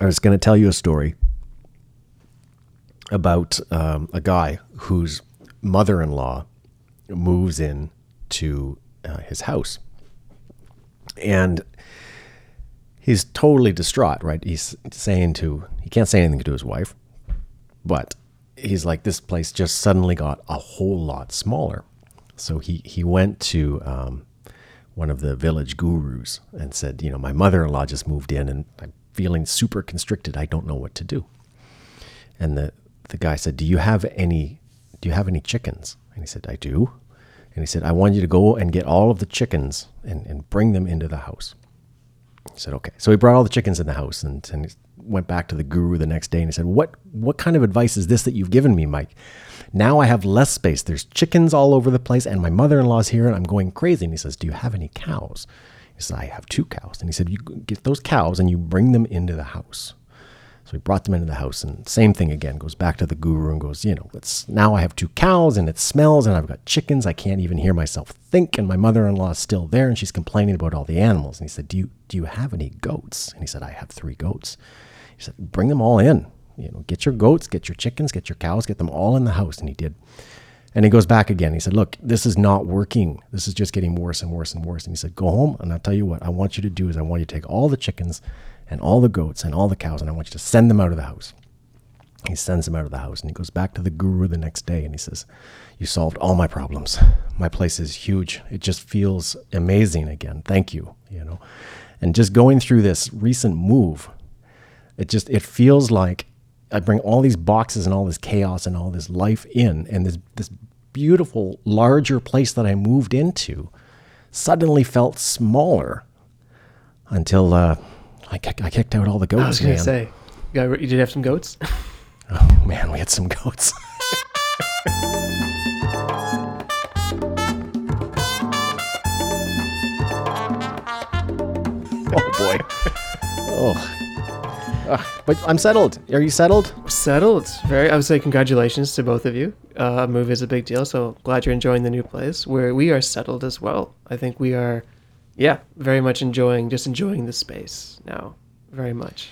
I was going to tell you a story about um, a guy whose mother-in-law moves in to uh, his house, and he's totally distraught. Right? He's saying to he can't say anything to his wife, but he's like, this place just suddenly got a whole lot smaller. So he he went to um, one of the village gurus and said, you know, my mother-in-law just moved in and I'm feeling super constricted. I don't know what to do. And the the guy said, "Do you have any do you have any chickens?" And he said, "I do." And he said, "I want you to go and get all of the chickens and, and bring them into the house." He said, "Okay." So he brought all the chickens in the house and, and went back to the guru the next day and he said, "What what kind of advice is this that you've given me, Mike? Now I have less space. There's chickens all over the place and my mother-in-law's here and I'm going crazy." And he says, "Do you have any cows?" He said, "I have two cows." And he said, "You get those cows and you bring them into the house." So he brought them into the house, and same thing again. Goes back to the guru and goes, you know, let's now I have two cows, and it smells, and I've got chickens. I can't even hear myself think, and my mother-in-law is still there, and she's complaining about all the animals. And he said, do you do you have any goats? And he said, I have three goats. He said, bring them all in. You know, get your goats, get your chickens, get your cows, get them all in the house. And he did. And he goes back again. He said, Look, this is not working. This is just getting worse and worse and worse. And he said, Go home. And I'll tell you what I want you to do is I want you to take all the chickens and all the goats and all the cows, and I want you to send them out of the house. He sends them out of the house and he goes back to the guru the next day and he says, You solved all my problems. My place is huge. It just feels amazing again. Thank you. You know. And just going through this recent move, it just it feels like I bring all these boxes and all this chaos and all this life in, and this this beautiful larger place that I moved into suddenly felt smaller until uh, I, I kicked out all the goats. I was gonna say, you, got, you did have some goats. Oh man, we had some goats. oh boy. Oh. Ah, but I'm settled. Are you settled? Settled. Very. I would say congratulations to both of you. Uh, move is a big deal, so glad you're enjoying the new place. Where we are settled as well. I think we are, yeah, very much enjoying just enjoying the space now. Very much.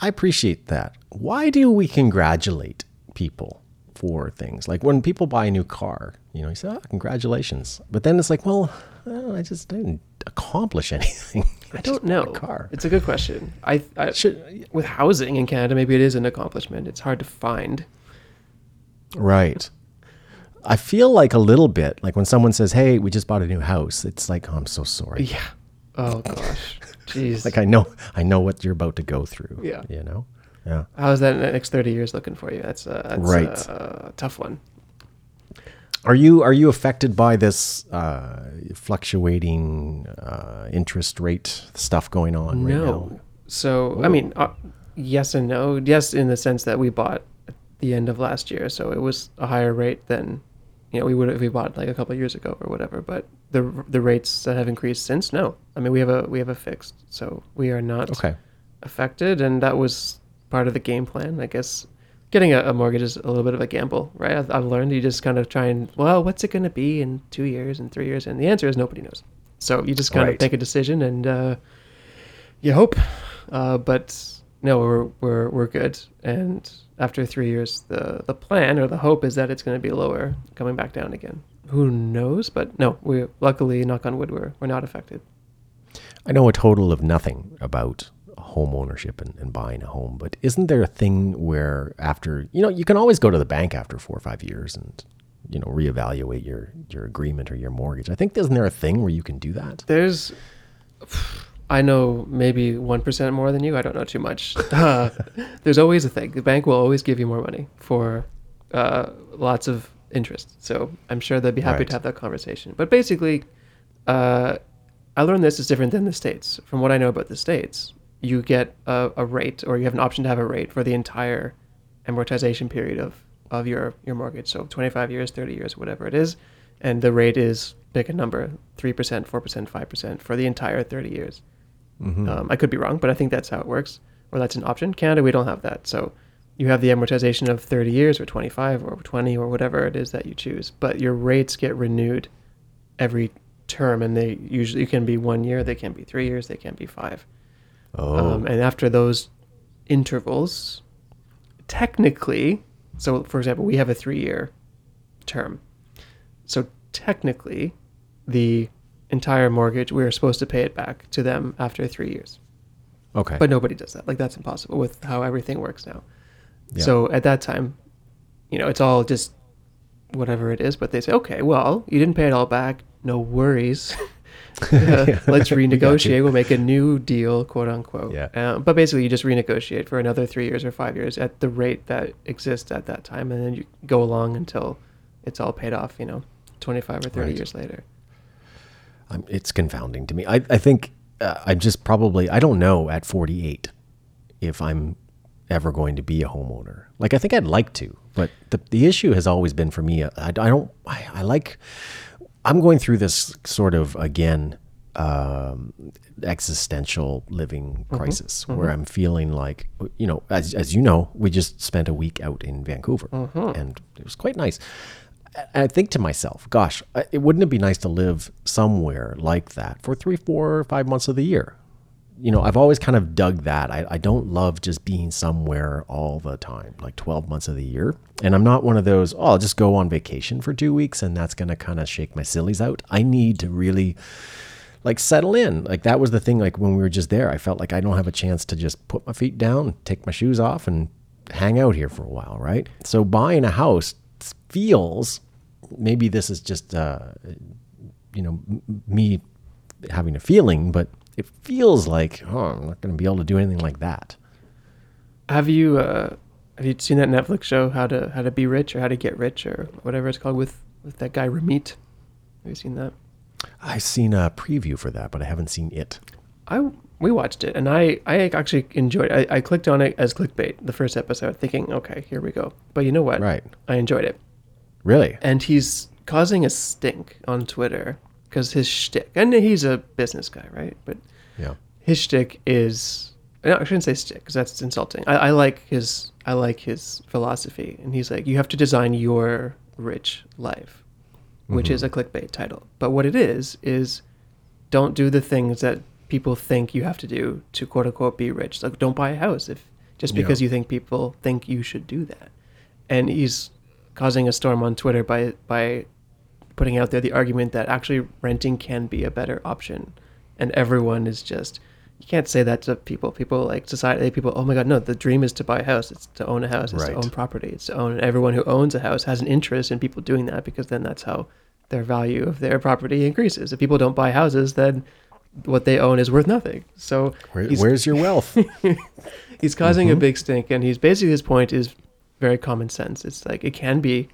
I appreciate that. Why do we congratulate people for things? Like when people buy a new car, you know, you say, oh, congratulations. But then it's like, well, uh, I just didn't accomplish anything. I don't know. a car. It's a good question. I, I Should, with housing in Canada, maybe it is an accomplishment. It's hard to find. right. I feel like a little bit like when someone says, hey, we just bought a new house. It's like, oh, I'm so sorry. Yeah. Oh gosh. Jeez. Like I know, I know what you're about to go through. Yeah. You know? Yeah. How's that in the next thirty years looking for you? That's a that's Right. a, tough one. Are you are you affected by this uh, fluctuating uh, interest rate stuff going on right no. now? So I mean, uh, yes and no. Yes, in the sense that we bought at the end of last year, so it was a higher rate than you know we would have if we bought like a couple of years ago or whatever. But the the rates that have increased since, no. I mean, we have a we have a fixed, so we are not Okay. affected, and that was part of the game plan, I guess. Getting a, a mortgage is a little bit of a gamble, right? I've, I've learned you just kind of try and well, what's it going to be in two years and three years, and the answer is nobody knows. So you just kind Right. of make a decision and uh, you hope, uh, but no, we're we're we're good. And after three years, the the plan or the hope is that it's going to be lower, coming back down again. Who knows? But no, we luckily, knock on wood, we're we're not affected. I know a total of nothing about home ownership and, and buying a home, but isn't there a thing where after you know you can always go to the bank after four or five years and you know reevaluate your your agreement or your mortgage? I think isn't there a thing where you can do that? There's, I know maybe one percent more than you. I don't know too much. Uh, there's always a thing. The bank will always give you more money for uh, lots of interest. So I'm sure they'd be happy Right. to have that conversation. But basically, uh, I learned this is different than the states. From what I know about the states, you get a, a rate, or you have an option to have a rate for the entire amortization period of of your your mortgage. So 25 years, 30 years, whatever it is, and the rate is pick a number, three percent, four percent, five percent for the entire 30 years. Um, I could be wrong, but I think that's how it works, or that's an option. Canada, we don't have that. So you have the amortization of 30 years, or 25, or 20, or whatever it is that you choose. But your rates get renewed every term, and they usually can be one year, they can be three years, they can be five. Oh. Um, and after those intervals, technically, so for example, we have a three year term. So technically, the entire mortgage, we are supposed to pay it back to them after three years. Okay. But nobody does that. Like, that's impossible with how everything works now. Yeah. So at that time, you know, it's all just whatever it is. But they say, okay, well, you didn't pay it all back. No worries. Uh, let's renegotiate. We'll make a new deal, quote unquote. Yeah. Uh, but basically, you just renegotiate for another three years or five years at the rate that exists at that time, and then you go along until it's all paid off. You know, twenty five or thirty Right. years later. I'm, it's confounding to me. I, I think uh, I'm just probably, I don't know at 48 if I'm ever going to be a homeowner. Like, I think I'd like to, but the, the issue has always been for me, uh, I, I don't, I, I like, I'm going through this sort of, again, um, existential living mm-hmm. crisis mm-hmm. where I'm feeling like, you know, as, as you know, we just spent a week out in Vancouver mm-hmm. and it was quite nice. I- I think to myself, gosh, it wouldn't it be nice to live somewhere like that for three, four, five months of the year? You know, I've always kind of dug that. I, I don't love just being somewhere all the time, like 12 months of the year. And I'm not one of those, oh, I'll just go on vacation for two weeks and that's going to kind of shake my sillies out. I need to really like settle in. Like that was the thing. Like when we were just there, I felt like I don't have a chance to just put my feet down, take my shoes off, and hang out here for a while, right? So buying a house feels maybe this is just uh, you know me having a feeling, but it feels like oh, I'm not going to be able to do anything like that. Have you uh, have you seen that Netflix show How to How to Be Rich or How to Get Rich or whatever it's called with with that guy Ramit? Have you seen that? I've seen a preview for that, but I haven't seen it. I we watched it and I I actually enjoyed it. I, I clicked on it as clickbait the first episode, thinking, okay, here we go. But you know what? Right? I enjoyed it, Really? and he's causing a stink on Twitter because his shtick, and he's a business guy, right? But Yeah. his shtick is no, I shouldn't say stick because that's insulting. I, I like his I like his philosophy, and he's like, you have to design your rich life, which is a mm-hmm. clickbait title. But what it is is, don't do the things that people think you have to do to quote unquote be rich. Like, don't buy a house if just Yeah. because you think people think you should do that. And he's causing a storm on Twitter by by putting out there the argument that actually renting can be a better option, and everyone is just you can't say that to people. People like society. People, oh my god, no! The dream is to buy a house. It's to own a house. It's Right. to own property. It's to own. And everyone who owns a house has an interest in people doing that because then that's how their value of their property increases. If people don't buy houses, then what they own is worth nothing. So Where, where's your wealth? he's causing a Mm-hmm. big stink and he's basically his point is very common sense it's like it can be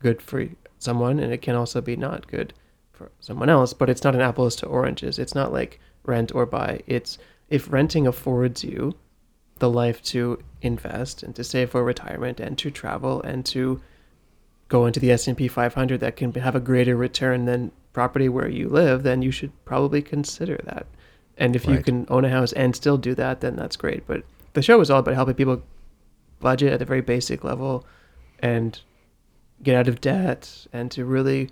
good for someone and it can also be not good for someone else but it's not an apples to oranges. It's not like rent or buy. It's if renting affords you the life to invest and to save for retirement and to travel and to go into the S&P 500 that can have a greater return than property where you live then you should probably consider that. And if you can own a house and still do that then that's great. But the show is all about helping people budget at a very basic level and get out of debt and to really you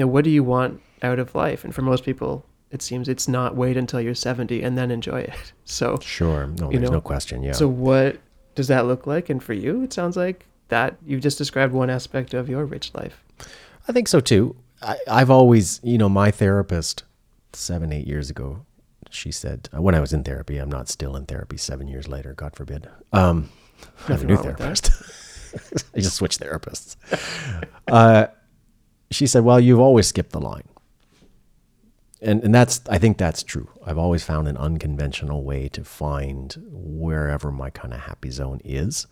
know what do you want out of life and for most people it seems it's not wait until you're 70 and then enjoy it so sure. No, there's know, no question. Yeah. so what does that look like and for you it sounds like that you've just described one aspect of your rich life I think so too. I, I've always, you know, my therapist seven, eight years ago, she said, uh, when I was in therapy, I'm not still in therapy seven years later, God forbid. Um, I have a new wrong with that. therapist. I just switched therapists. Uh, she said, well, you've always skipped the line. And, and that's, I think that's true. I've always found an unconventional way to find wherever my kind of happy zone is.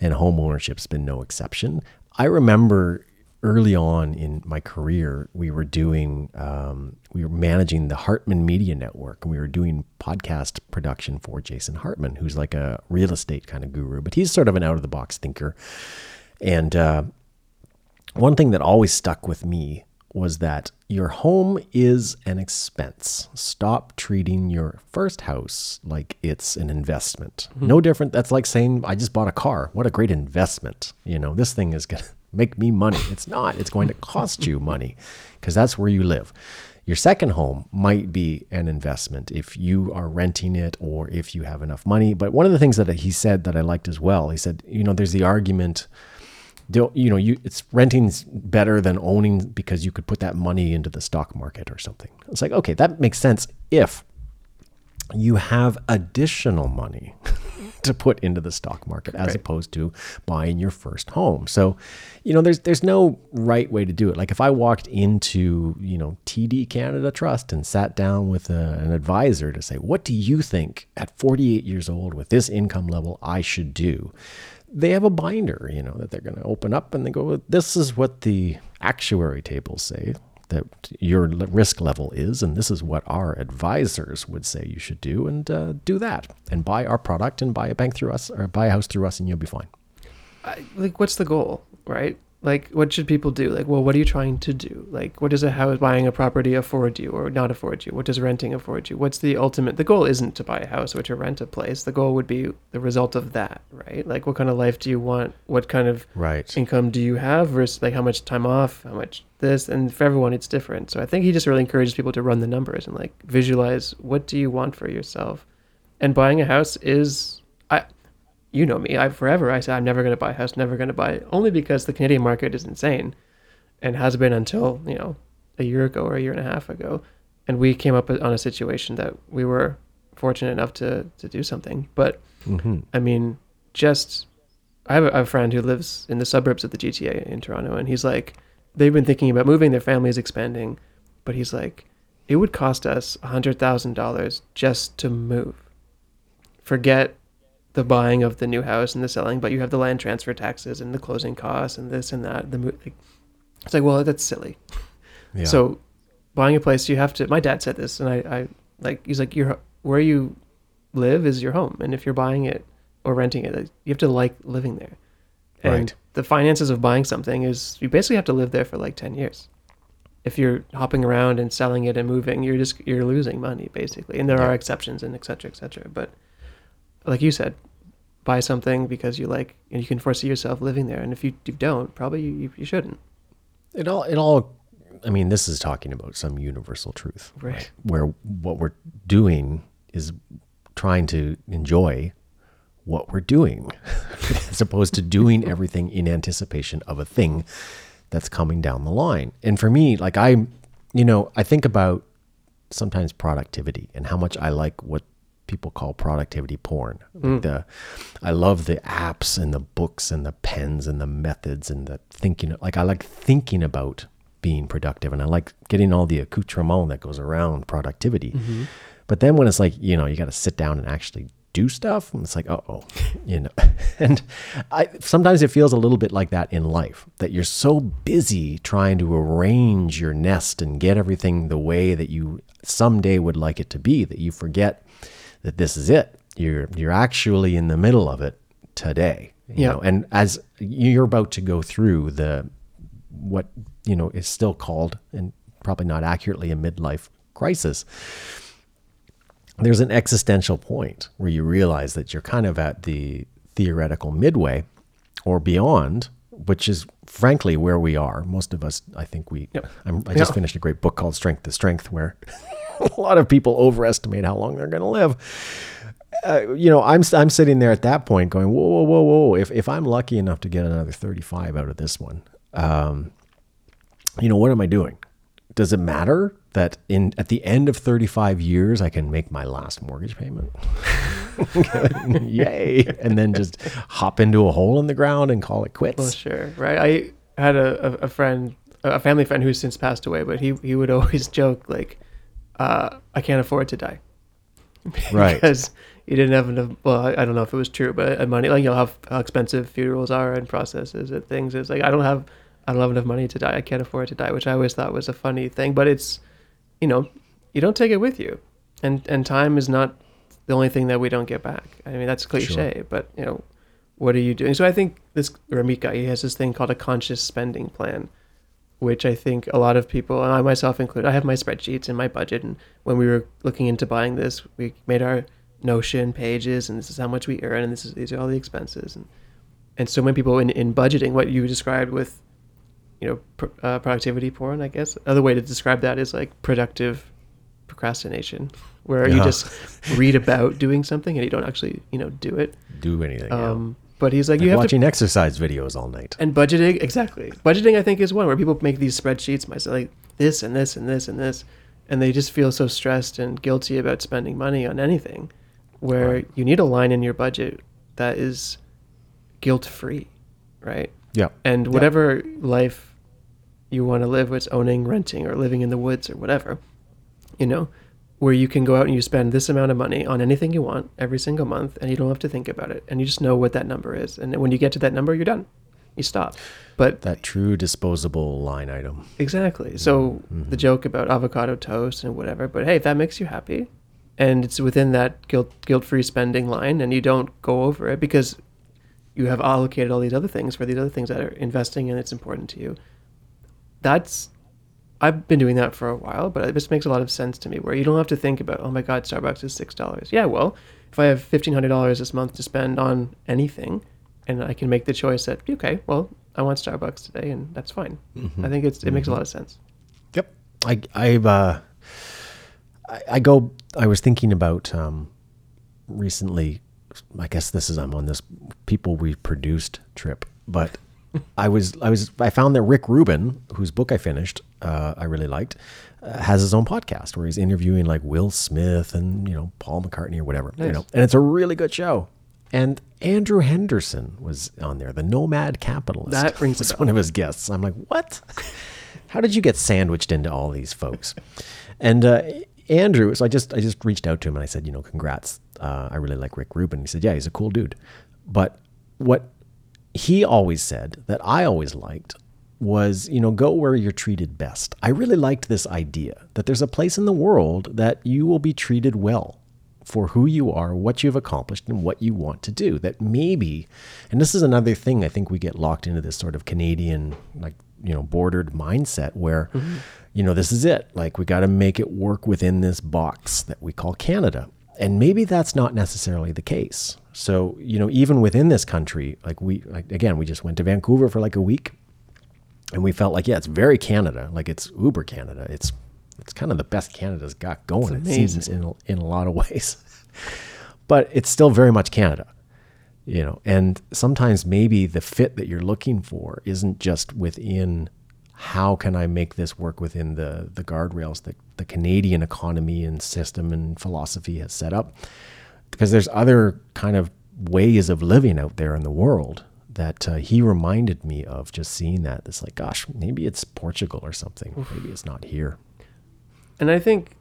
And home ownership's been no exception. I remember early on in my career, we were doing, um, we were managing the Hartman Media Network, and we were doing podcast production for Jason Hartman, who's like a real estate kind of guru, but he's sort of an out of the box thinker. And uh, one thing that always stuck with me was that your home is an expense. Stop treating your first house like it's an investment. No different. That's like saying, I just bought a car. What a great investment. You know, this thing is going to make me money. It's not. It's going to cost you money because that's where you live. Your second home might be an investment if you are renting it or if you have enough money. But one of the things that he said that I liked as well, he said, you know, there's the argument don't you know you it's renting's better than owning because you could put that money into the stock market or something. It's like okay, that makes sense if you have additional money to put into the stock market as Right. opposed to buying your first home. So, you know, there's there's no right way to do it. Like if I walked into, you know, TD Canada Trust and sat down with a, an advisor to say, "What do you think at 48 years old with this income level I should do?" They have a binder, you know, that they're going to open up and they go, "This is what the actuary tables say." That your risk level is, and this is what our advisors would say you should do, and uh, do that, and buy our product, and buy a bank through us, or buy a house through us, and you'll be fine. I, like what's the goal right like what should people do? Like well what are you trying to do? Like what does a house buying a property afford you or not afford you? What does renting afford you? What's the ultimate the goal isn't to buy a house or to rent a place. The goal would be the result of that right? Like what kind of life do you want? What kind of Right. income do you have versus like how much time off how much this? And for everyone it's different. So i think he just really encourages people to run the numbers and like visualize what do you want for yourself? And buying a house is you know me i forever i said i'm never going to buy a house never going to buy it only because the canadian market is insane and has been until you know a year ago or a year and a half ago and we came up on a situation that we were fortunate enough to to do something but hmm I mean, just I have a, a friend who lives in the suburbs of the GTA in Toronto, and he's like, they've been thinking about moving. Their family is expanding, but he's like, it would cost us a hundred thousand dollars just to move. Forget the buying of the new house and the selling, but you have the land transfer taxes and the closing costs and this and that. The mo- like, it's like, well, that's silly. Yeah. So, buying a place, you have to. My dad said this, and I, I like. He's like, your where you live is your home, and if you're buying it or renting it, you have to like living there. And Right. the finances of buying something is you basically have to live there for like ten years. If you're hopping around and selling it and moving, you're just you're losing money basically. And there Yeah. are exceptions and et cetera, et cetera. But like you said, buy something because you like and you can foresee yourself living there. And if you, you don't, probably you, you, you shouldn't. it all it all I mean, this is talking about some universal truth. Right. Where what we're doing is trying to enjoy what we're doing as opposed to doing everything in anticipation of a thing that's coming down the line. And for me, like I, you know, I think about sometimes productivity and how much I like what people call productivity porn. Like hmm. the, I love the apps and the books and the pens and the methods and the thinking. Like I like thinking about being productive and I like getting all the accoutrement that goes around productivity. Mm-hmm. But then when it's like, you know, you got to sit down and actually do stuff, and it's like, oh, you know. And I sometimes it feels a little bit like that in life that you're so busy trying to arrange your nest and get everything the way that you someday would like it to be that you forget that this is it. You're you're actually in the middle of it today. You Yeah. know, and as you're about to go through the what you know is still called and probably not accurately a midlife crisis there's an existential point where you realize that you're kind of at the theoretical midway or beyond which is frankly where we are most of us i think we Yep. I'm, i just Yeah. finished a great book called strength to strength where a lot of people overestimate how long they're going to live uh, you know, I'm I'm sitting there at that point going, whoa, whoa, whoa, whoa. If if I'm lucky enough to get another 35 out of this one, um, you know, what am I doing? Does it matter that in at the end of 35 years I can make my last mortgage payment? Yay! And then just hop into a hole in the ground and call it Well, quits. sure, right. I had a, a friend, a family friend who's since passed away, but he he would always joke like, uh, "I can't afford to die," Right. because you didn't have enough. Well, I, I don't know if it was true, but uh, money, like you know how, how expensive funerals are and processes and things. It's like I don't have, I don't have enough money to die. I can't afford to die, which I always thought was a funny thing. But it's, you know, you don't take it with you, and and time is not the only thing that we don't get back. I mean, that's cliche, but you know, what are you doing? So I think this Ramika, he has this thing called a conscious spending plan, which I think a lot of people, and I myself included, I have my spreadsheets and my budget. And when we were looking into buying this, we made our Notion pages, and this is how much we earn, and this is these are all the expenses. And and so many people in, in budgeting, what you described with, you know, pr- uh, productivity porn. I guess another way to describe that is like productive procrastination, where you just read about doing something and you don't actually, you know, do it. Do anything. yeah. Um, but he's like, Like you have to watching exercise videos all night. and budgeting exactly budgeting i think is one where people make these spreadsheets myself like this and this and this and this and they just feel so stressed and guilty about spending money on anything where Right. you need a line in your budget that is guilt free right Yeah. and whatever life you want to live whether it's owning renting or living in the woods or whatever you know where you can go out and you spend this amount of money on anything you want every single month and you don't have to think about it. And you just know what that number is. And when you get to that number you're done. You stop. But That true disposable line item. exactly. Mm-hmm. So the mm-hmm. joke about avocado toast and whatever but hey if that makes you happy. And it's within that guilt guilt-free spending line and you don't go over it because you have allocated all these other things for these other things that are investing and it's important to you. That's I've been doing that for a while, but it just makes a lot of sense to me where you don't have to think about, oh my God, Starbucks is $6. Yeah, well, if I have $1,500 this month to spend on anything and I can make the choice that, okay, well, I want Starbucks today and that's fine. I think it's, it makes a lot of sense. Yep. I I've uh I, I go I was thinking about um recently I guess this is I'm on this people we produced trip, but I was I was I found that Rick Rubin, whose book I finished, uh, I really liked, uh, has his own podcast where he's interviewing like Will Smith and you know Paul McCartney or whatever, you know, and it's a really good show. And Andrew Henderson was on there, the Nomad Capitalist. That rings a was one of his guests. I'm like, what? How did you get sandwiched into all these folks? And uh, Andrew, so I just I just reached out to him and I said, you know, congrats. Uh, I really like Rick Rubin. He said, yeah, he's a cool dude. But what he always said that I always liked was, you know, go where you're treated best. I really liked this idea that there's a place in the world that you will be treated well for who you are, what you've accomplished, and what you want to do. That maybe, and this is another thing I think we get locked into this sort of Canadian, like, you know, bordered mindset where, mm-hmm. you know, this is it. Like, we got to make it work within this box that we call Canada. And maybe that's not necessarily the case. So, you know, even within this country, like we, like, again, we just went to Vancouver for like a week and we felt like, yeah, it's very Canada. Like it's uber Canada. It's, it's kind of the best Canada's got going. It seems in, a- in a lot of ways, but it's still very much Canada, you know, and sometimes maybe the fit that you're looking for isn't just within how can I make this work within the, the guardrails that the Canadian economy and system and philosophy has set up because there's other kind of ways of living out there in the world that uh, he reminded me of just seeing that it's like gosh maybe it's portugal or something maybe it's not here And I think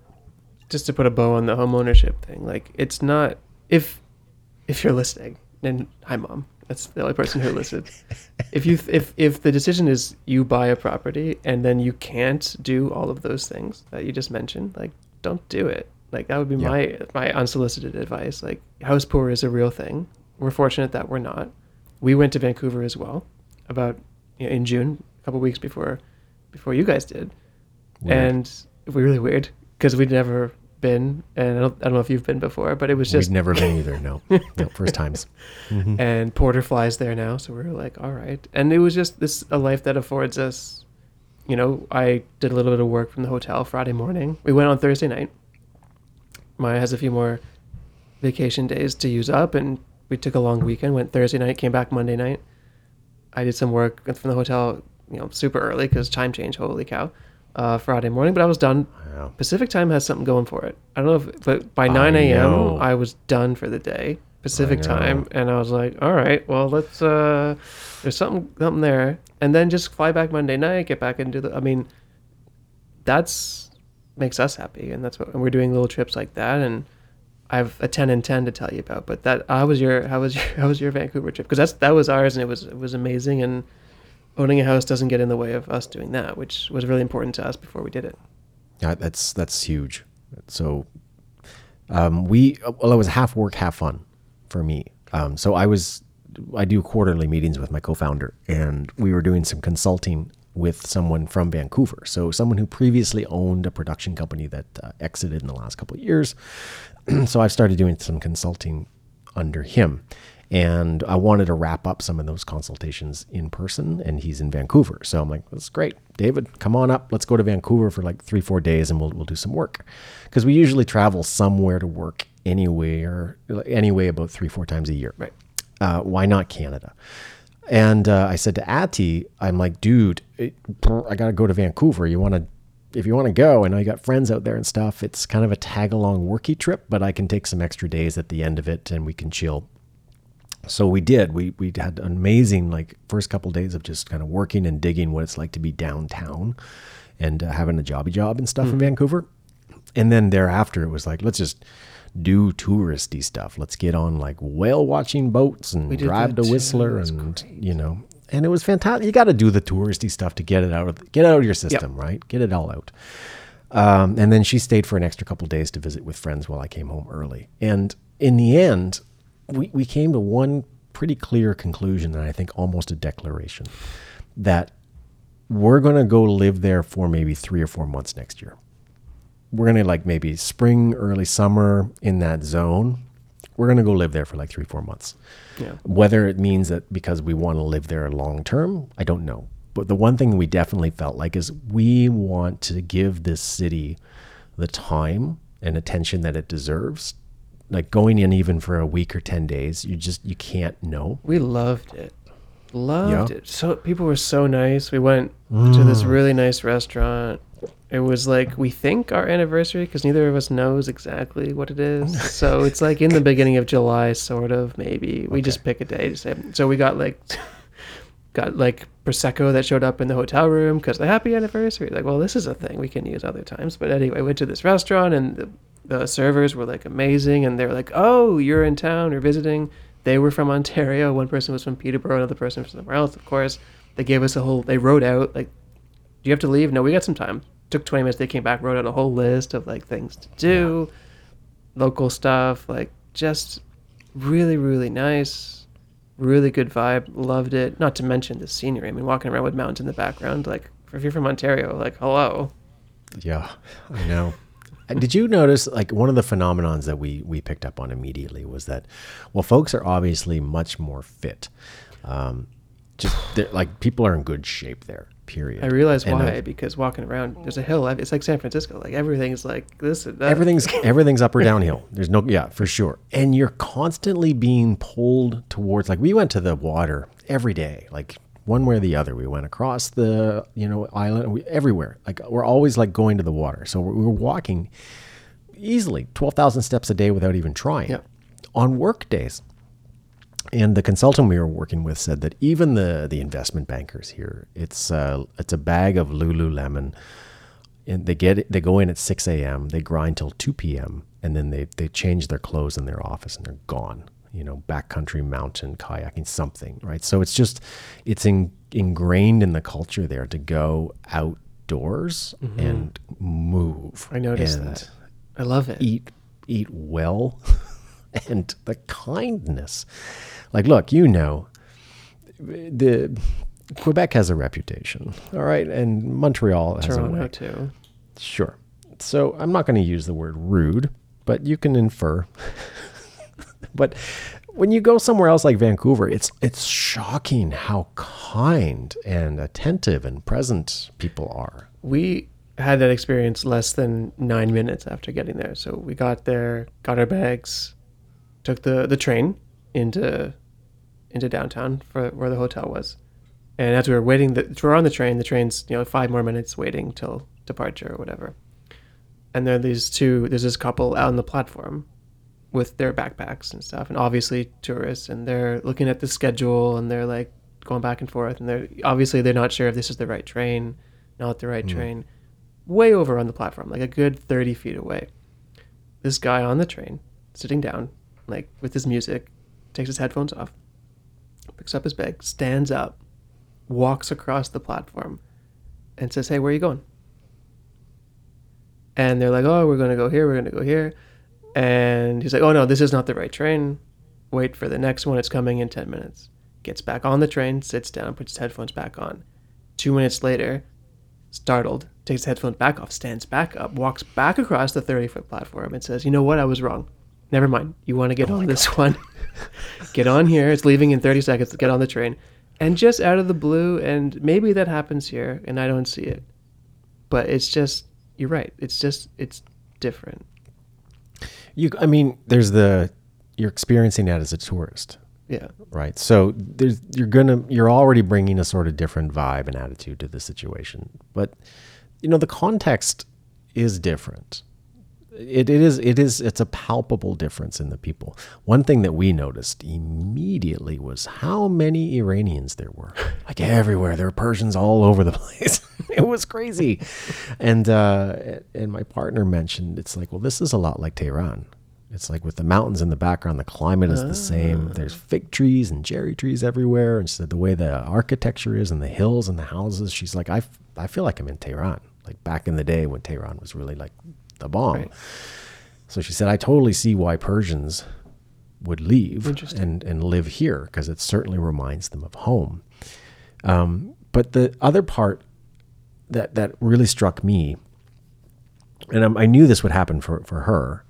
just to put a bow on the home ownership thing, like it's not if if you're listening, and hi mom, that's the only person who listened. if you if if the decision is you buy a property and then you can't do all of those things that you just mentioned, like don't do it. Like that would be Yeah. my my unsolicited advice. Like house poor is a real thing. We're fortunate that we're not. We went to Vancouver as well, about you know, in June, a couple weeks before before you guys did Weird. and it was really weird because we'd never been, and I don't, I don't know if you've been before, but it was just we've never been either no no first times mm-hmm. and Porter flies there now, so we were like, all right, and it was just this a life that affords us. You know, I did a little bit of work from the hotel Friday morning. We went on Thursday night. Maya has a few more vacation days to use up, and we took a long weekend. Went Thursday night, came back Monday night. I did some work from the hotel, you know, super early because time change. Holy cow! Uh, Friday morning, but I was done. Wow. Pacific time has something going for it. I don't know if, but by 9 a.m. I was done for the day Pacific time, and I was like, all right, well, let's. uh There's something something there, and then just fly back Monday night, get back into the. I mean, that's makes us happy, and that's what and we're doing little trips like that, and I have a ten and ten to tell you about. But that how was your how was your how was your Vancouver trip? Because that's that was ours, and it was it was amazing, and owning a house doesn't get in the way of us doing that, which was really important to us before we did it. Yeah, that's that's huge. So, um, we well, it was half work, half fun for me. Um, so I was I do quarterly meetings with my co-founder, and we were doing some consulting with someone from Vancouver. So someone who previously owned a production company that uh, exited in the last couple of years. so I've started doing some consulting under him. And I wanted to wrap up some of those consultations in person, and he's in Vancouver. So I'm like, that's great. David, come on up. Let's go to Vancouver for like three, four days and we'll, we'll do some work. Because we usually travel somewhere to work anywhere, anyway, about three, four times a year. Right. Uh, why not Canada? And uh, I said to Ati, I'm like, dude, it, I got to go to Vancouver. You want to, if you want to go, I know you got friends out there and stuff. It's kind of a tag along worky trip, but I can take some extra days at the end of it and we can chill. So we did. We we had an amazing like first couple of days of just kind of working and digging what it's like to be downtown and uh, having a jobby job and stuff in Vancouver. And then thereafter, it was like, let's just do touristy stuff. Let's get on like whale watching boats and drive to. Whistler and you know. And it was fantastic. You got to do the touristy stuff to get it out of get it out of your system, right? Get it all out. Um, and then she stayed for an extra couple days to visit with friends while I came home early. And in the end, we, we came to one pretty clear conclusion, and I think almost a declaration that we're going to go live there for maybe three or four months next year. We're going to like maybe spring, early summer in that zone. We're going to go live there for like three, four months. Yeah. Whether it means that because we want to live there long term, I don't know. But the one thing we definitely felt like is we want to give this city the time and attention that it deserves. Like going in even for a week or 10 days, you just you can't know. We loved it. Loved Yeah. it. So people were so nice. We went to this mm. really nice restaurant. It was like we think our anniversary because neither of us knows exactly what it is. so it's like in the beginning of July, sort of maybe. We just pick a day to say. So we got like got like prosecco that showed up in the hotel room because the happy anniversary. Like, well, this is a thing we can use other times. But anyway, we went to this restaurant and the, the servers were like amazing, and they were like, "Oh, you're in town you're visiting." They were from Ontario. One person was from Peterborough. Another person from somewhere else. Of course, they gave us a whole. They wrote out like, "Do you have to leave?" No, we got some time. Took twenty minutes. They came back, wrote out a whole list of like things to do, local stuff, like just really, really nice really good vibe. Loved it. Not to mention the scenery. I mean, walking around with mountains in the background. Like, if you're from Ontario, like, hello. Yeah, I know. Uh, Did you notice like one of the phenomenons that we we picked up on immediately was that, well, folks are obviously much more fit. Um, just like people are in good shape there. Period. I realize And, why because walking around, there's a hill. It's like San Francisco. Like everything's like this. And that. everything's everything's up or downhill. There's no yeah for sure, and you're constantly being pulled towards. Like we went to the water every day, like one way or the other. We went across the you know island, we, everywhere. Like we're always like going to the water. So we were walking easily twelve thousand steps a day without even trying. Yeah. On work days. And the consultant we were working with said that even the the investment bankers here, it's uh, it's a bag of Lululemon. And they get they go in at 6 a.m they grind till 2 p.m and then they they change their clothes in their office and they're gone. You know backcountry mountain kayaking something right? So it's just it's in, ingrained in the culture there to go outdoors and move I noticed and that. I love it. eat eat well and the kindness like look you know the Quebec has a reputation, all right, and Montreal has a way. too. Sure. So I'm not going to use the word rude, but you can infer. but when you go somewhere else like Vancouver, it's it's shocking how kind and attentive and present people are. We had that experience less than nine minutes after getting there. So we got there, got our bags, took the the train into into downtown for where the hotel was. And as we were waiting, the, we were on the train. The train's you know five more minutes waiting till departure or whatever. And there are these two. There's this couple out on the platform with their backpacks and stuff, and obviously tourists. And they're looking at the schedule and they're like going back and forth. And they're obviously they're not sure if this is the right train, not the right hmm. train. Way over on the platform, like a good thirty feet away. This guy on the train, sitting down, like with his music, takes his headphones off, picks up his bag, stands up, walks across the platform, and says, "Hey, where are you going?" And they're like, "Oh, we're gonna go here. We're gonna go here." And he's like, "Oh no, this is not the right train. Wait for the next one. It's coming in ten minutes." Gets back on the train, sits down, puts his headphones back on. Two minutes later, startled, takes his headphones back off, stands back up, walks back across the thirty foot platform, and says, "You know what? I was wrong. Never mind. You want to get oh on this one." get on here. It's leaving in 30 seconds. Get on the train. And just out of the blue, and maybe that happens here, and I don't see it. But it's just, you're right. It's just, it's different. You, I mean, there's the you're experiencing that as a tourist, Yeah. right? So there's you're gonna you're already bringing a sort of different vibe and attitude to the situation, but you know the context is different. It, it is it is it's a palpable difference in the people. One thing that we noticed immediately was how many Iranians there were. Like everywhere, there were Persians all over the place. it was crazy, and uh, and my partner mentioned it's like, well, this is a lot like Tehran. It's like with the mountains in the background, the climate is the same. There's fig trees and cherry trees everywhere. And said the way the architecture is and the hills and the houses, she's like, I, f- I feel like I'm in Tehran, like back in the day when Tehran was really like the bomb. Right. So she said, I totally see why Persians would leave and, and live here because it certainly reminds them of home. Um, but the other part that, that really struck me, and I'm, I knew this would happen for, for her,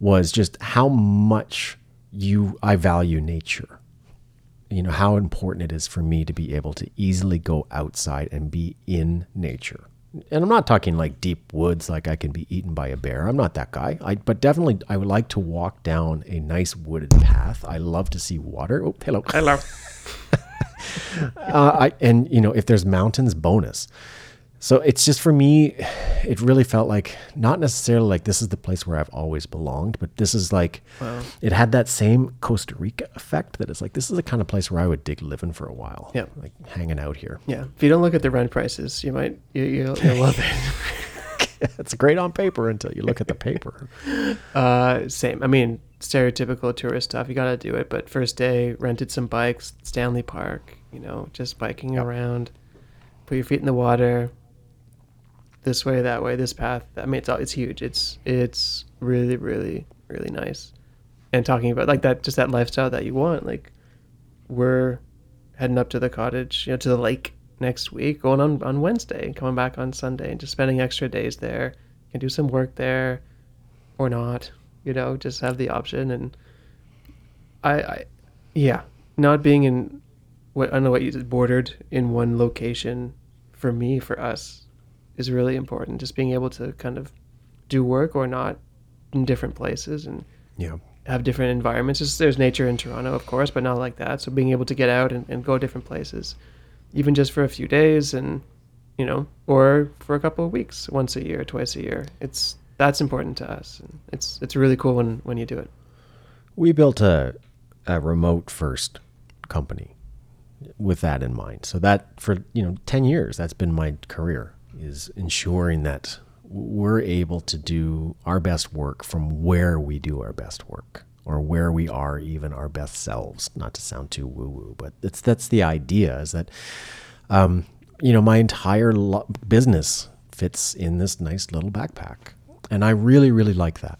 was just how much you I value nature. You know how important it is for me to be able to easily go outside and be in nature. And I'm not talking like deep woods, like I can be eaten by a bear. I'm not that guy. I, but definitely, I would like to walk down a nice wooded path. I love to see water. Oh, hello. Hello. uh, I, and you know, if there's mountains, bonus. So it's just for me, it really felt like not necessarily like this is the place where I've always belonged, but this is like it had that same Costa Rica effect that it's like this is the kind of place where I would dig living for a while. Yeah. like hanging out here. Yeah. If you don't look at the rent prices, you might, you, you'll, you'll love it. it's great on paper until you look at the paper. Uh, same. I mean, stereotypical tourist stuff. You got to do it. But first day, rented some bikes, Stanley Park. You know, just biking around. Put your feet in the water. This way, that way, this path. I mean, it's it's huge. It's it's really, really, really nice. And talking about like that, just that lifestyle that you want. Like, we're heading up to the cottage, you know, to the lake next week, going on on Wednesday, and coming back on Sunday, and just spending extra days there. Can do some work there, or not. You know, just have the option. And I, I yeah, not being in what I don't know what you said, bordered in one location for me for us is really important. Just being able to kind of do work or not in different places and Yeah, have different environments. Just, there's nature in Toronto, of course, but not like that. So being able to get out and, and go different places, even just for a few days and, you know, or for a couple of weeks, once a year, twice a year. It's, that's important to us. And it's, it's really cool when, when you do it. we built a a remote first company with that in mind. So that for you know ten years, that's been my career is ensuring that we're able to do our best work from where we do our best work or where we are even our best selves. Not to sound too woo woo, but it's that's the idea is that um, you know my entire lo- business fits in this nice little backpack, and I really really like that.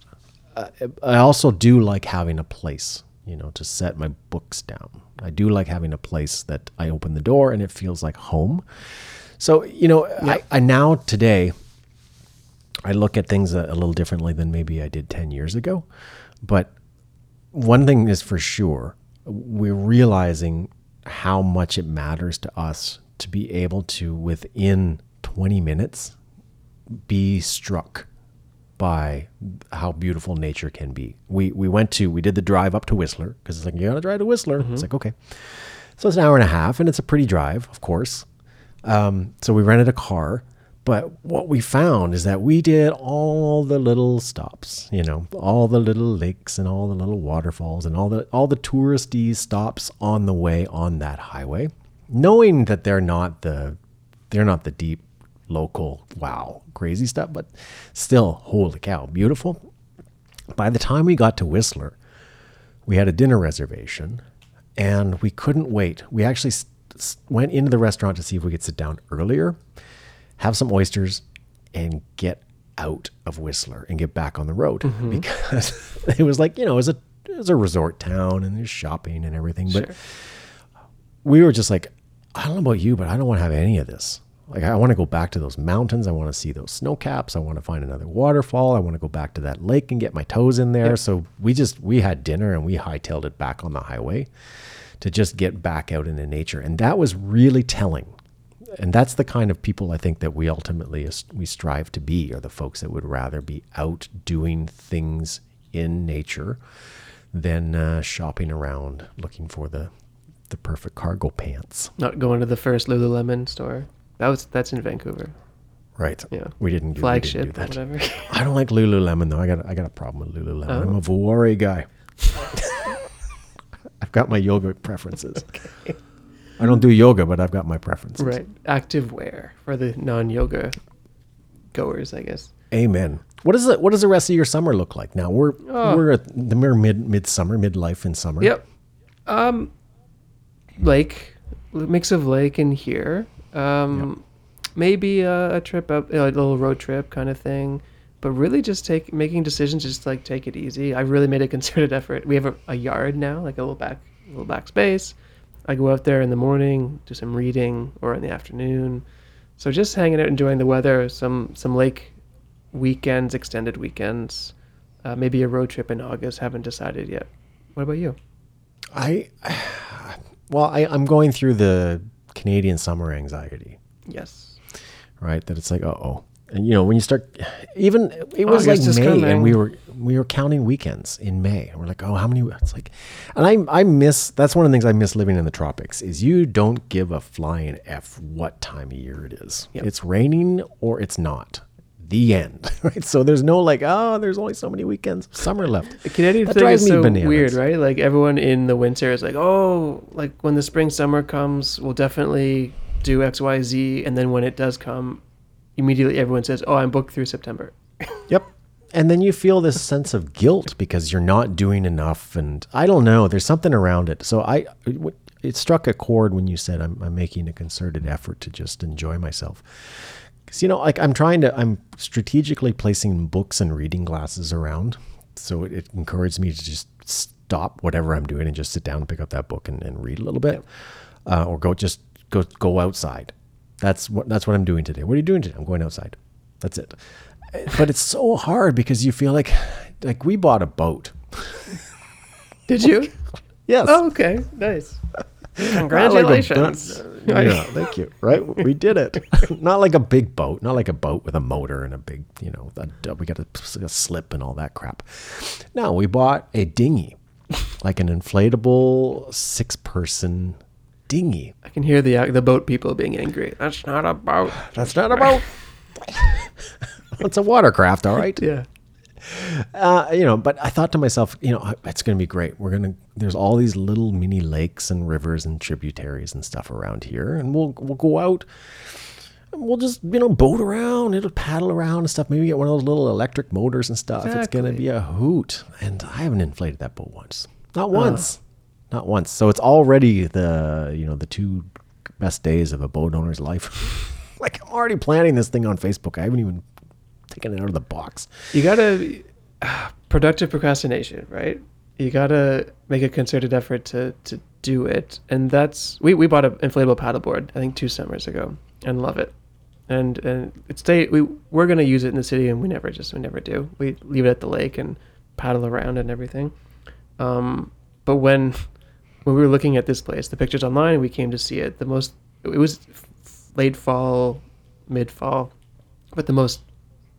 I also do like having a place, you know, to set my books down. I do like having a place that I open the door and it feels like home. So, you know, I, I now today, I look at things a, a little differently than maybe I did 10 years ago. But one thing is for sure, we're realizing how much it matters to us to be able to, within 20 minutes, be struck by how beautiful nature can be. We we went to we did the drive up to Whistler because it's like you gotta drive to Whistler. It's mm-hmm. like okay, so it's an hour and a half, and it's a pretty drive, of course. Um, so we rented a car, but what we found is that we did all the little stops, you know, all the little lakes and all the little waterfalls and all the all the touristy stops on the way on that highway, knowing that they're not the they're not the deep local wow crazy stuff but still holy cow beautiful. By the time we got to whistler we had a dinner reservation and we couldn't wait. We actually went into the restaurant to see if we could sit down earlier have some oysters and get out of whistler and get back on the road mm-hmm. because it was like you know it was a it was a resort town and there's shopping and everything but Sure. we were just like, I don't know about you, but I don't want to have any of this. Like I want to go back to those mountains. I want to see those snow caps. I want to find another waterfall. I want to go back to that lake and get my toes in there. So we just we had dinner and we hightailed it back on the highway to just get back out into nature. And that was really telling. And that's the kind of people I think that we ultimately we strive to be, are the folks that would rather be out doing things in nature than uh, shopping around looking for the the perfect cargo pants. Not going to the first Lululemon store. That was that's in Vancouver. Right. Yeah. We didn't do, we didn't Flagship do that. whatever. I don't like Lululemon though. I got I got a problem with Lululemon. Oh. I'm a Vuori guy. I've got my yoga preferences. I don't do yoga, but I've got my preferences. right. Active wear for the non-yoga goers, I guess. Amen. What is it? What does the rest of your summer look like now? We're Oh. we're at the mere mid midsummer, midlife in summer. Yep. Um, lake, mix of lake and here. Um, maybe a, a trip up, a little road trip kind of thing. But really, just take making decisions. Just like take it easy. I really made a concerted effort. We have a, a yard now, like a little back, little back space. I go out there in the morning, do some reading, or in the afternoon. So just hanging out, enjoying the weather. Some some lake weekends, extended weekends. Uh, maybe a road trip in August. Haven't decided yet. What about you? I well, I, I'm going through the Canadian summer anxiety. Yes. right? That it's like, uh oh. And you know, when you start, even it was August like May, coming. and we were we were counting weekends in May. We're like, oh, how many? It's like, and I I miss. That's one of the things I miss living in the tropics is you don't give a flying f what time of year it is. Yep. It's raining or it's not. The end, right? So there's no like, oh, there's only so many weekends summer left. The Canadian That thing is so bananas. weird, right? Like everyone in the winter is like, oh, like when the spring summer comes, we'll definitely do X, Y, Z, and then when it does come, immediately everyone says, oh, I'm booked through September. Yep. And then you feel this sense of guilt because you're not doing enough. And I don't know, there's something around it. So I, it- struck a chord when you said I'm, I'm making a concerted effort to just enjoy myself. Because, you know, like I'm trying to, I'm strategically placing books and reading glasses around. So it, it encouraged me to just stop whatever I'm doing and just sit down and pick up that book and, and read a little bit. Uh, or go, just go, go outside. That's what, that's what I'm doing today. What are you doing today? I'm going outside. That's it but it's so hard because you feel like like we bought a boat. Did you? Yes. oh, okay. Nice. Not like a Congratulations. yeah, thank you. Right, we did it. not like a big boat, not like a boat with a motor and a big, you know, a, we got a, a slip and all that crap. No, we bought a dinghy, like an inflatable six-person dinghy. I can hear the the boat people being angry. That's not a boat. That's not a boat. it's a watercraft, all right. Yeah. uh, you know, but I thought to myself, you know, it's going to be great. We're going to, there's all these little mini lakes and rivers and tributaries and stuff around here. And we'll, we'll go out and we'll just, you know, boat around. It'll paddle around and stuff. Maybe get one of those little electric motors and stuff. It's going to be a hoot. And I haven't inflated that boat once. Not once. Not once. So it's already the, you know, the two best days of a boat owner's life. like I'm already planning this thing on Facebook. I haven't even taken it out of the box. You gotta productive procrastination, right? You gotta make a concerted effort to to do it, and that's we we bought an inflatable paddleboard I think two summers ago and love it, and and it's stay we we're gonna use it in the city and we never just we never do. We leave it at the lake and paddle around and everything. Um, but when when we were looking at this place, the pictures online, we came to see it. The most it was late fall, mid fall, but the most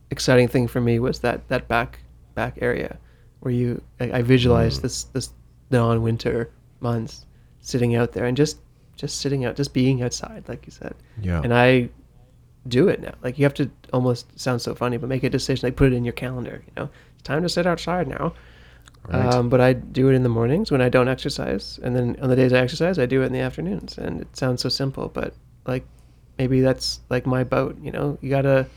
exciting thing for me was that that back back area where you I, I visualized mm. this this non winter months sitting out there and just just sitting out just being outside like you said Yeah. and I do it now like you have to almost sound so funny but make a decision like put it in your calendar you know it's time to sit outside now Right. um, but I do it in the mornings when I don't exercise, and then on the days I exercise, I do it in the afternoons. And it sounds so simple, but like maybe that's like my boat. You know, you gotta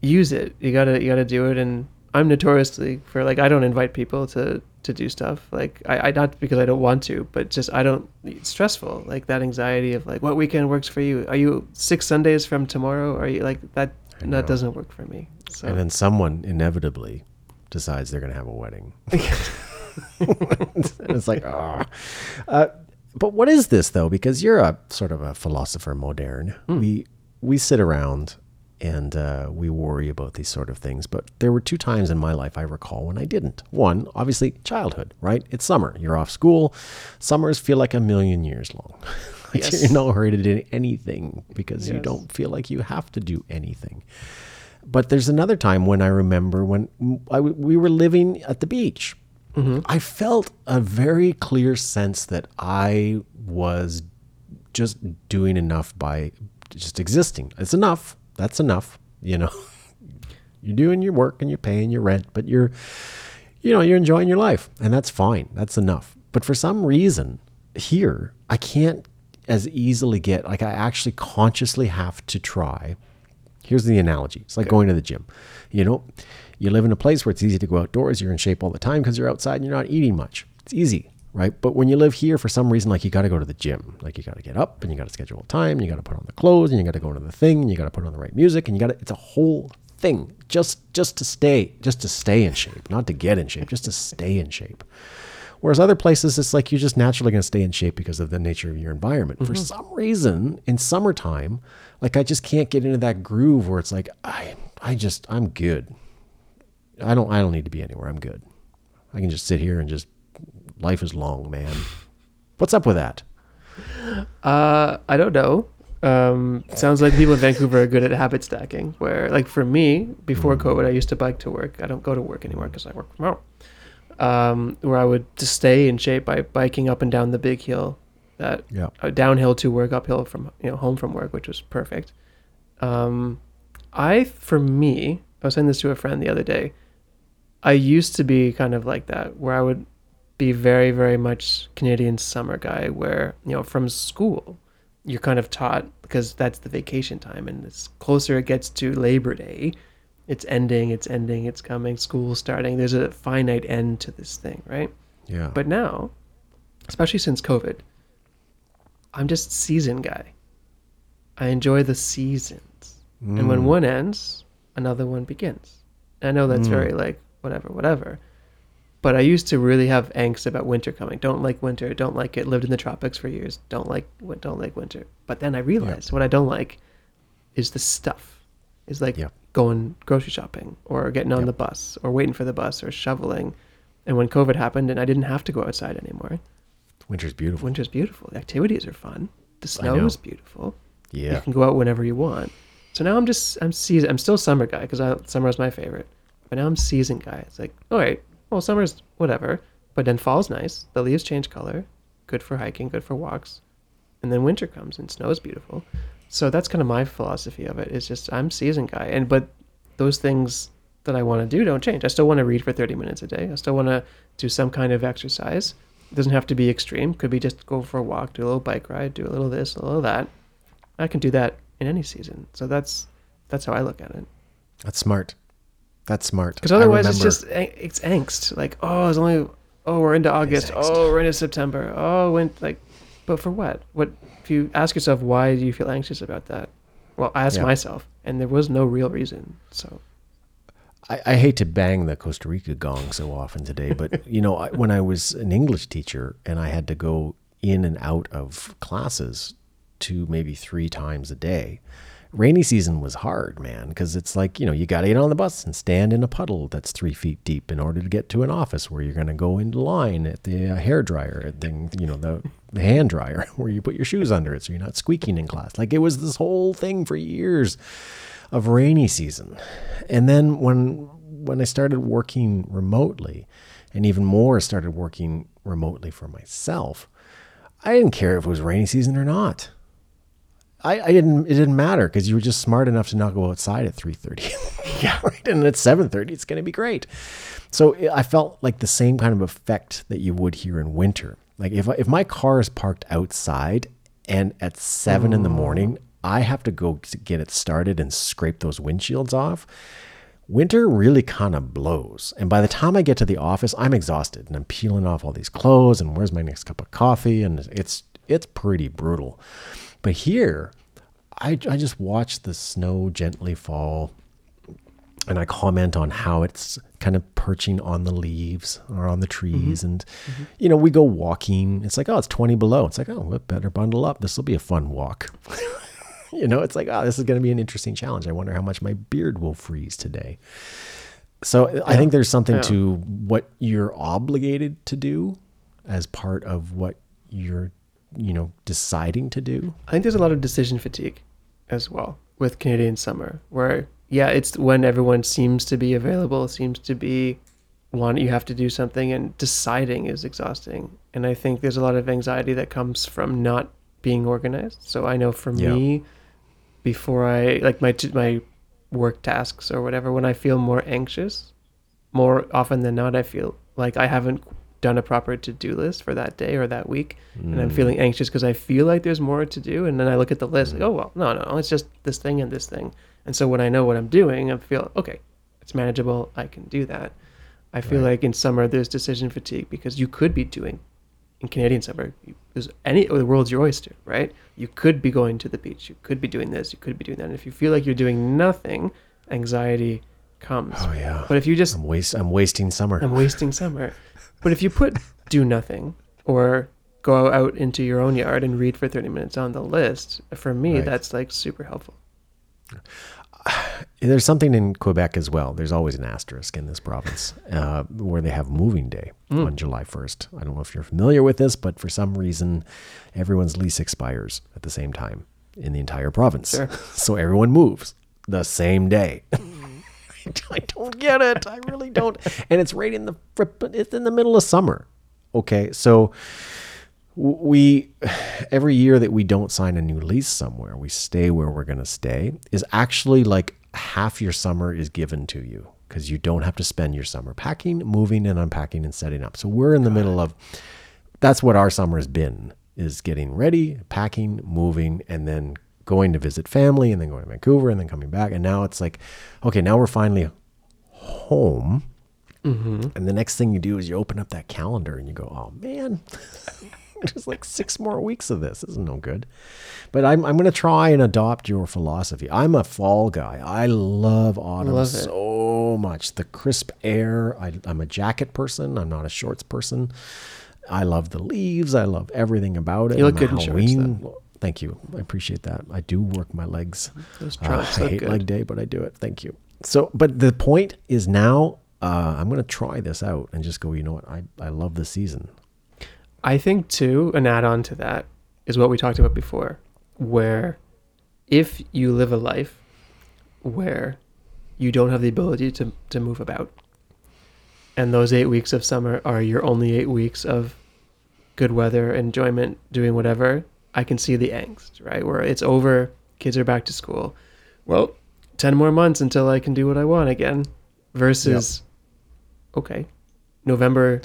use it. You gotta you gotta do it. And I'm notoriously for like I don't invite people to to do stuff. Like I, I not because I don't want to, but just I don't. It's stressful. Like that anxiety of like what weekend works for you. Are you six Sundays from tomorrow? Are you like that? That doesn't work for me. So And then someone inevitably decides they're going to have a wedding. and it's like, ah. Uh, but what is this though? Because you're a sort of a philosopher moderne. We we sit around and uh, we worry about these sort of things. But there were two times in my life I recall when I didn't. One, obviously, childhood, right? It's summer. You're off school. Summers feel like a million years long. like Yes. You're not hurried to do anything because you don't feel like you have to do anything. But there's another time when I remember when I we were living at the beach. Mm-hmm. I felt a very clear sense that I was just doing enough by just existing. It's enough. That's enough. You know, you're doing your work and you're paying your rent, but you're, you know, you're enjoying your life, and that's fine. That's enough. But for some reason, here I can't as easily get like I actually consciously have to try. Here's the analogy. It's like going to the gym. You know, you live in a place where it's easy to go outdoors. You're in shape all the time because you're outside and you're not eating much. It's easy, right? But when you live here, for some reason, like you got to go to the gym. Like you got to get up and you got to schedule a time. And you got to put on the clothes and you got to go to the thing. And you got to put on the right music. And you got to. It's a whole thing just just to stay just to stay in shape, not to get in shape, just to stay in shape. Whereas other places, it's like you're just naturally going to stay in shape because of the nature of your environment. For some reason, in summertime, like I just can't get into that groove where it's like I, I just, I'm good. I don't, I don't need to be anywhere. I'm good. I can just sit here and just, life is long, man. What's up with that? Uh, I don't know. Um, sounds like people in Vancouver are good at habit stacking. Where, like for me, before COVID, I used to bike to work. I don't go to work anymore because I work from home. Um, where I would just stay in shape by biking up and down the big hill, that Yeah. uh, downhill to work, uphill from you know home from work, which was perfect. Um, I, for me, I was saying this to a friend the other day. I used to be kind of like that, where I would be very, very much Canadian summer guy, where you know from school, you're kind of taught because that's the vacation time, and it's closer it gets to Labor Day, it's ending, it's ending, it's coming, school starting. There's a finite end to this thing, right? Yeah. But now, especially since COVID, I'm just season guy. I enjoy the seasons. And when mm. one ends, another one begins. And I know that's mm. very like whatever, whatever. But I used to really have angst about winter coming. Don't like winter. Don't like it. Lived in the tropics for years. Don't like don't like winter. But then I realized what I don't like is the stuff. Is like Yeah. Going grocery shopping or getting on Yep. the bus or waiting for the bus or shoveling. And when COVID happened and I didn't have to go outside anymore, Winter's beautiful. winter's beautiful. The activities are fun. The snow is beautiful. Yeah. You can go out whenever you want. So now I'm just I'm season. I'm still summer guy because summer is my favorite. But now I'm season guy. It's like all right, well summer's whatever, but then fall's nice. The leaves change color, good for hiking, good for walks, and then winter comes and snow is beautiful. So that's kind of my philosophy of it. it. Is just I'm season guy, and but those things that I want to do don't change. I still want to read for 30 minutes a day. I still want to do some kind of exercise. It doesn't have to be extreme. Could be just go for a walk, do a little bike ride, do a little this, a little that. I can do that in any season. So that's that's how I look at it. That's smart. That's smart. Because otherwise, it's just it's angst. Like oh, it's only oh we're into August. Oh, we're into September. Oh, when like, but for what? What if you ask yourself why do you feel anxious about that? Well, I asked Yeah. myself, and there was no real reason. So I, I hate to bang the Costa Rica gong so often today, but you know, I, when I was an English teacher and I had to go in and out of classes two, maybe three times a day, rainy season was hard, man, because it's like you know you got to get on the bus and stand in a puddle that's three feet deep in order to get to an office where you're going to go into line at the uh, hair dryer, thing, you know, the, the hand dryer where you put your shoes under it so you're not squeaking in class. Like it was this whole thing for years of rainy season. And then when when I started working remotely and even more started working remotely for myself, I didn't care if it was rainy season or not. I, I didn't it didn't matter because you were just smart enough to not go outside at 3:30. yeah, right. And at 7:30 it's going to be great. So I felt like the same kind of effect that you would here in winter. Like if if my car is parked outside and at 7 in the oh. morning I have to go to get it started and scrape those windshields off. Winter really kind of blows. And by the time I get to the office, I'm exhausted and I'm peeling off all these clothes and where's my next cup of coffee and it's it's pretty brutal. But here, I, I just watch the snow gently fall and I comment on how it's kind of perching on the leaves or on the trees. Mm-hmm. And, mm-hmm. you know, we go walking. It's like, oh, it's 20 below. It's like, oh, we better bundle up. This will be a fun walk. you know, it's like, oh, this is going to be an interesting challenge. I wonder how much my beard will freeze today. So I think there's something Yeah. to what you're obligated to do as part of what you're, you know, deciding to do. I think there's a lot of decision fatigue as well with Canadian summer, where yeah, it's when everyone seems to be available, seems to be one you have to do something, and deciding is exhausting. And I think there's a lot of anxiety that comes from not being organized. So I know for Yeah. me, before I like my my work tasks or whatever, when I feel more anxious, more often than not, I feel like I haven't done a proper to-do list for that day or that week and I'm mm. feeling anxious because I feel like there's more to do. And then I look at the list, like, mm. oh well, no, no, it's just this thing and this thing. And so when I know what I'm doing, I feel okay, it's manageable. I can do that. I feel Right. like in summer there's decision fatigue because you could be doing in Canadian summer. you- There's any oh, the world's your oyster, right? You could be going to the beach. You could be doing this. You could be doing that. And if you feel like you're doing nothing, anxiety comes. Oh yeah. But if you just I'm waste I'm wasting summer. I'm wasting summer. But if you put do nothing or go out into your own yard and read for 30 minutes on the list, for me, Right. that's like super helpful. There's something in Quebec as well. There's always an asterisk in this province uh, where they have moving day Mm. on July 1st. I don't know if you're familiar with this, but for some reason, everyone's lease expires at the same time in the entire province. Sure. So everyone moves the same day. I don't get it. I really don't. And it's right in the it's in the middle of summer. Okay, so we every year that we don't sign a new lease somewhere, we stay where we're going to stay is actually like half your summer is given to you because you don't have to spend your summer packing, moving and unpacking and setting up. So we're in the middle of that's what our summer has been is getting ready, packing, moving and then going to visit family and then going to Vancouver and then coming back and now it's like okay, now we're finally home. Mm-hmm. And the next thing you do is you open up that calendar and you go, oh man, there's like six more weeks of this. This is no good. But I'm, I'm going to try and adopt your philosophy. I'm a fall guy. I love autumn Love so much. The crisp air. I, I'm a jacket person. I'm not a shorts person. I love the leaves. I love everything about it. You look good in shorts, Halloween- Thank you. I appreciate that. I do work my legs. Those Uh, I hate good. leg day, but I do it. Thank you. So, but the point is now uh, I'm going to try this out and just go. You know what? I I love the season. I think too, an add-on to that is what we talked about before, where if you live a life where you don't have the ability to, to move about, and those eight weeks of summer are your only eight weeks of good weather, enjoyment, doing whatever, I can see the angst, right? Where it's over, kids are back to school. Well, 10 more months until I can do what I want again, versus, okay, November,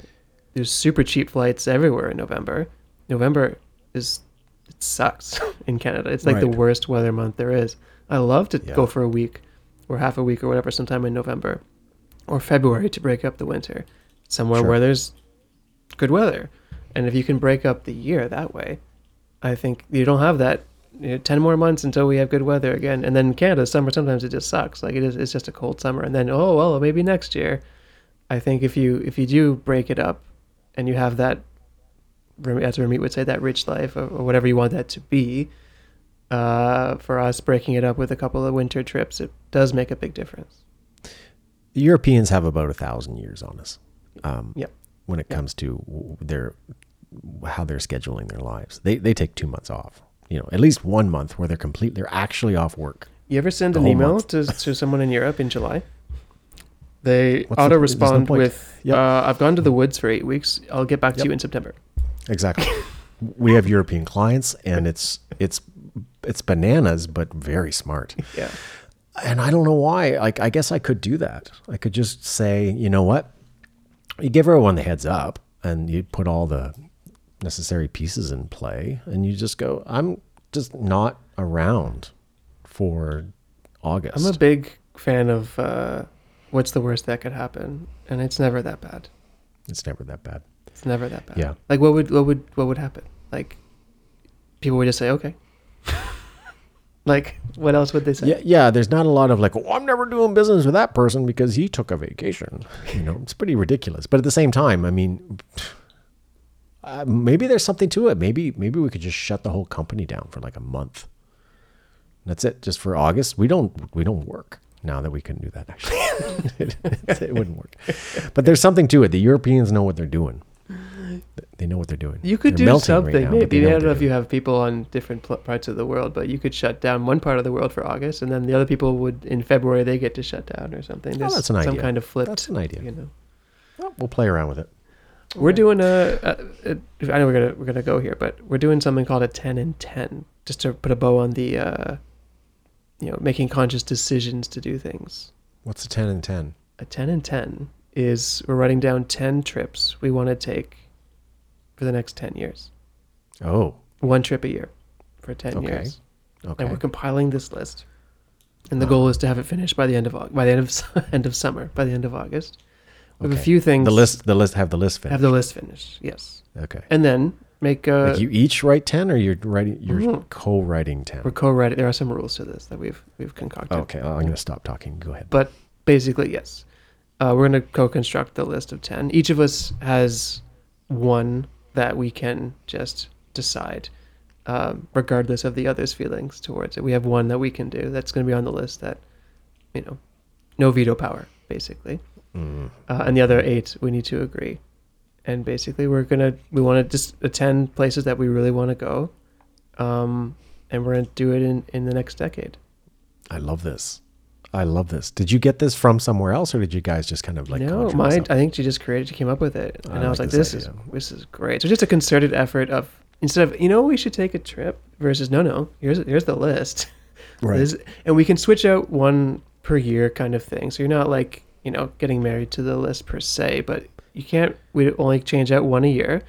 there's super cheap flights everywhere in November. November is, it sucks in Canada. It's like the worst weather month there is. I love to Yeah. go for a week or half a week or whatever sometime in November or February to break up the winter, somewhere Sure. where there's good weather. And if you can break up the year that way, I think you don't have that. You know, Ten more months until we have good weather again, and then Canada, summer sometimes it just sucks. Like it is, it's just a cold summer, and then oh well, maybe next year. I think if you if you do break it up, and you have that, as Ramit would say, that rich life or, or whatever you want that to be. Uh, for us, breaking it up with a couple of winter trips, it does make a big difference. The Europeans have about a thousand years on us. Um, Yep. When it Yep. comes to their how they're scheduling their lives, they they take two months off. You know, at least one month where they're complete. They're actually off work. You ever send an email month. to, to someone in Europe in July? They What's auto no respond with, Yep. uh, "I've gone to the woods for eight weeks. I'll get back to Yep. you in September." Exactly. we have European clients, and it's it's it's bananas, but very smart. Yeah, and I don't know why. Like, I guess I could do that. I could just say, you know what? You give everyone the heads up, and you put all the necessary pieces in play, and you just go, I'm just not around for August. I'm a big fan of uh, what's the worst that could happen, and it's never that bad. it's never that bad. It's never that bad. Yeah. Like what would what would what would happen? Like people would just say, "Okay." like what else would they say? Yeah, yeah. There's not a lot of like, oh, I'm never doing business with that person because he took a vacation. You know, it's pretty ridiculous. But at the same time, I mean, uh, maybe there's something to it. Maybe maybe we could just shut the whole company down for like a month. That's it. Just for August. We don't we don't work now that we couldn't do that. Actually, it, it wouldn't work. But there's something to it. The Europeans know what they're doing. They know what they're doing. You could They're do melting right something. now, Maybe I don't know if you doing. have people on different pl- parts of the world, but you could shut down one part of the world for August, and then the other people would in February they get to shut down or something. There's Oh, that's an idea. some kind of flipped. That's an idea. You know, Well, we'll play around with it. We're doing a, a, a. I know we're gonna we're gonna go here, but we're doing something called a ten and ten, just to put a bow on the, uh, you know, making conscious decisions to do things. What's a ten and ten? A ten and ten is we're writing down ten trips we want to take for the next ten years. Oh, One trip a year for ten Okay. years. okay. and we're compiling this list. And the goal is to have it finished by the end of by the end of end of summer, by the end of August. We have a few things. The list. The list. Have the list finished. Have the list finished. Yes, okay. and then make a. like you each write ten, or you're writing. You're Mhm. co-writing 10 we're co-writing. There are some rules to this that we've we've concocted. Okay, I'm going to stop talking. Go ahead. But basically, yes, uh, we're going to co-construct the list of ten. Each of us has one that we can just decide, um, regardless of the other's feelings towards it. We have one that we can do that's going to be on the list that, you know, no veto power, basically. Mm. Uh, and the other eight, we need to agree. And basically, we're gonna we want to just attend places that we really want to go, um, and we're gonna do it in in the next decade. I love this. I love this. Did you get this from somewhere else, or did you guys just kind of like? no, conjure mine. this up? I think she just created. She came up with it, and I, was like like, this "This is this is great." So just a concerted effort of instead of you know we should take a trip versus no no here's here's the list, Right. This- and we can switch out one per year kind of thing. So you're not like you know getting married to the list per se, but you can't. We only change out one a year,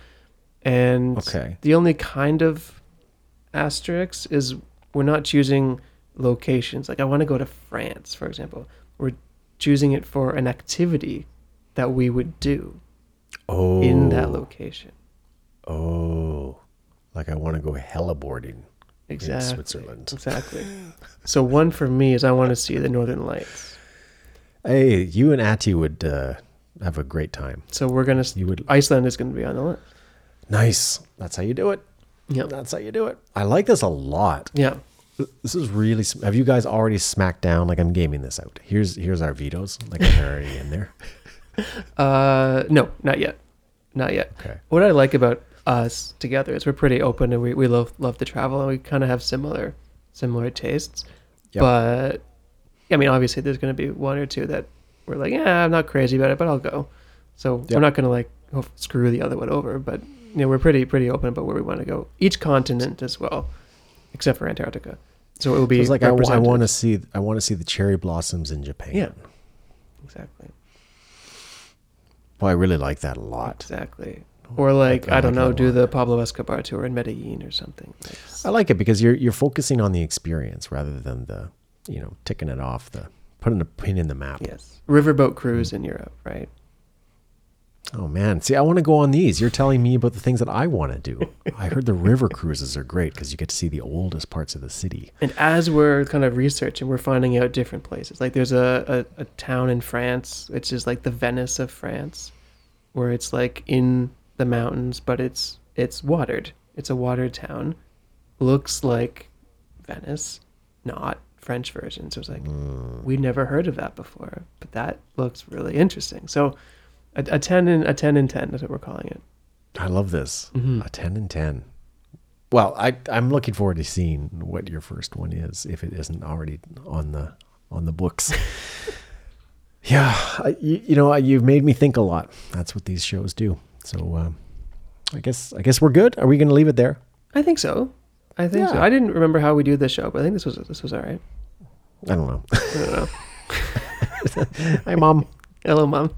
and Okay. the only kind of asterisk is we're not choosing locations. Like I want to go to France, for example. We're choosing it for an activity that we would do Oh, in that oh. location. Oh, like I want to go heliboarding Exactly. in Switzerland. Exactly. So one for me is I want to see the Northern Lights. Hey, you and Ati would uh, have a great time. So we're gonna. You would. Iceland is gonna be on the list. Nice. That's how you do it. Yeah. That's how you do it. I like this a lot. Yeah. This is really. sm- Have you guys already smacked down? Like I'm gaming this out. Here's here's our vetoes. Like they're already in there. Uh, no, not yet. Not yet. Okay. What I like about us together is we're pretty open and we, we love love to travel and we kind of have similar similar tastes. Yep. But I mean, obviously, there's going to be one or two that we're like, yeah, I'm not crazy about it, but I'll go. So we're not going to like oh, screw the other one over, but you know, we're pretty pretty open about where we want to go. Each continent as well, except for Antarctica. So it will be It's like I, represented. want to see. I want to see the cherry blossoms in Japan. Yeah. Exactly. Well, I really like that a lot. Exactly. Or like I I, don't like know, do the Pablo Escobar tour in Medellin or something. Like, I like it because you're you're focusing on the experience rather than the you know ticking it off the putting a pin in the map. yes, riverboat cruise in Europe, right? Oh man, see, I want to go on these. You're telling me about the things that I want to do. I heard the river cruises are great because you get to see the oldest parts of the city. And as we're kind of researching, we're finding out different places. Like there's a, a, a town in France, which is like the Venice of France, where it's like in the mountains, but it's it's watered. It's a watered town. Looks like Venice, not French version. So it's like we'd never heard of that before, but that looks really interesting. So a, a ten and a ten and ten is what we're calling it. I love this. Mhm. A ten and ten. Well, I I'm looking forward to seeing what your first one is if it isn't already on the on the books. yeah, I, you, you know you've made me think a lot. That's what these shows do. So um, I guess I guess we're good. Are we going to leave it there? I think so. I think so. I didn't remember how we do this show, but I think this was this was all right. I don't know. I don't know. Hi, mom. Hello, mom.